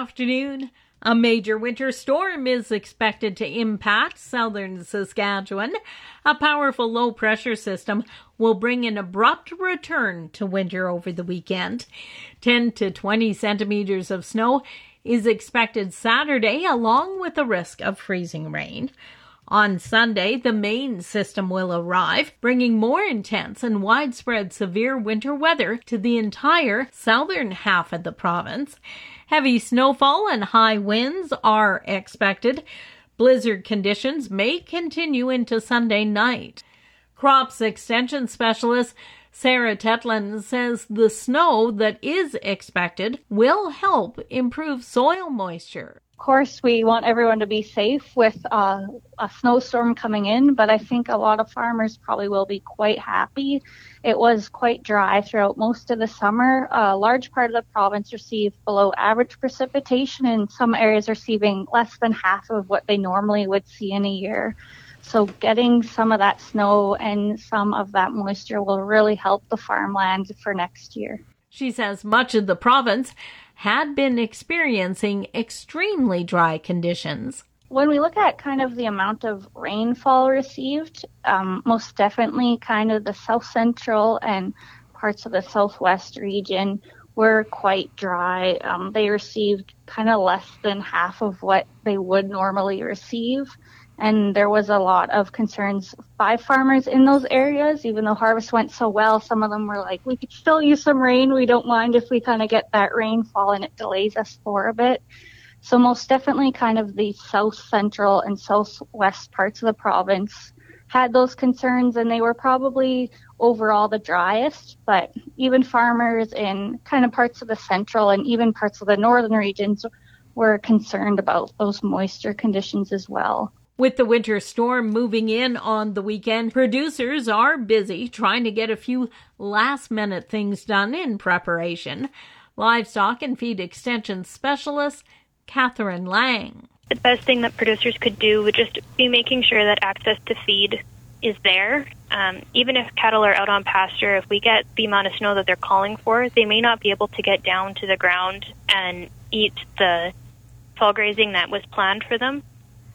afternoon. A major winter storm is expected to impact southern Saskatchewan. A powerful low pressure system will bring an abrupt return to winter over the weekend. 10 to 20 centimeters of snow is expected Saturday, along with a risk of freezing rain. On Sunday, the main system will arrive, bringing more intense and widespread severe winter weather to the entire southern half of the province. Heavy snowfall and high winds are expected. Blizzard conditions may continue into Sunday night. Crops extension specialist Sarah Tetland says the snow that is expected will help improve soil moisture Of course, we want everyone to be safe with uh, a snowstorm coming in, but I think a lot of farmers probably will be quite happy. It was quite dry throughout most of the summer. A large part of the province received below average precipitation, and some areas receiving less than half of what they normally would see in a year. So getting some of that snow and some of that moisture will really help the farmland for next year. She says much of the province had been experiencing extremely dry conditions. When we look at kind of the amount of rainfall received, um, most definitely kind of the south central and parts of the southwest region were quite dry. Um, they received kind of less than half of what they would normally receive and there was a lot of concerns by farmers in those areas. Even though harvest went so well, some of them were like, "We could still use some rain. We don't mind if we kind of get that rainfall and it delays us for a bit." So most definitely, kind of the south central and southwest parts of the province had those concerns, and they were probably overall the driest. But even farmers in kind of parts of the central and even parts of the northern regions were concerned about those moisture conditions as well. With the winter storm moving in on the weekend, producers are busy trying to get a few last minute things done in preparation. Livestock and feed extension specialist Catherine Lang. The best thing that producers could do would just be making sure that access to feed is there. Um, even if cattle are out on pasture, if we get the amount of snow that they're calling for, they may not be able to get down to the ground and eat the fall grazing that was planned for them.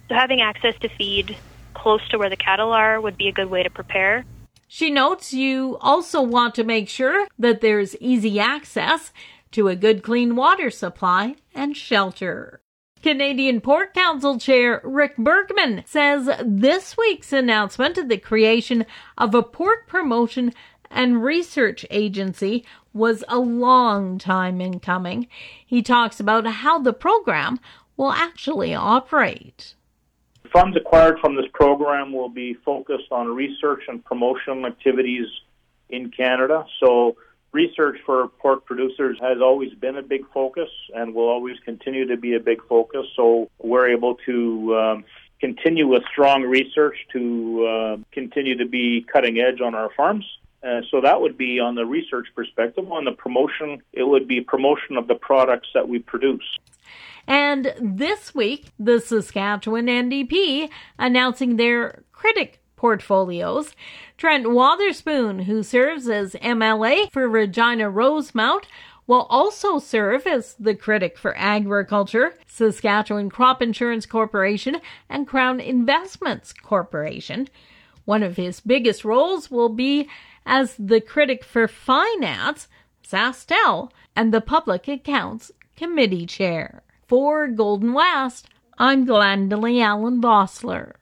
So having access to feed close to where the cattle are would be a good way to prepare. She notes you also want to make sure that there's easy access to a good clean water supply and shelter. Canadian Pork Council Chair Rick Bergmann says this week's announcement of the creation of a pork promotion and research agency was a long time in coming. He talks about how the program will actually operate funds acquired from this program will be focused on research and promotional activities in Canada. So, research for pork producers has always been a big focus and will always continue to be a big focus. So, we're able to um, continue with strong research to uh, continue to be cutting edge on our farms. Uh, so that would be on the research perspective. On the promotion, it would be promotion of the products that we produce. And this week, the Saskatchewan NDP announcing their critic portfolios. Trent Wotherspoon, who serves as MLA for Regina Rosemont, will also serve as the critic for agriculture, Saskatchewan Crop Insurance Corporation, and Crown Investments Corporation. One of his biggest roles will be as the critic for finance, SaskTel, and the Public Accounts Committee Chair. For Golden West, I'm Glendalee Allen Bossler.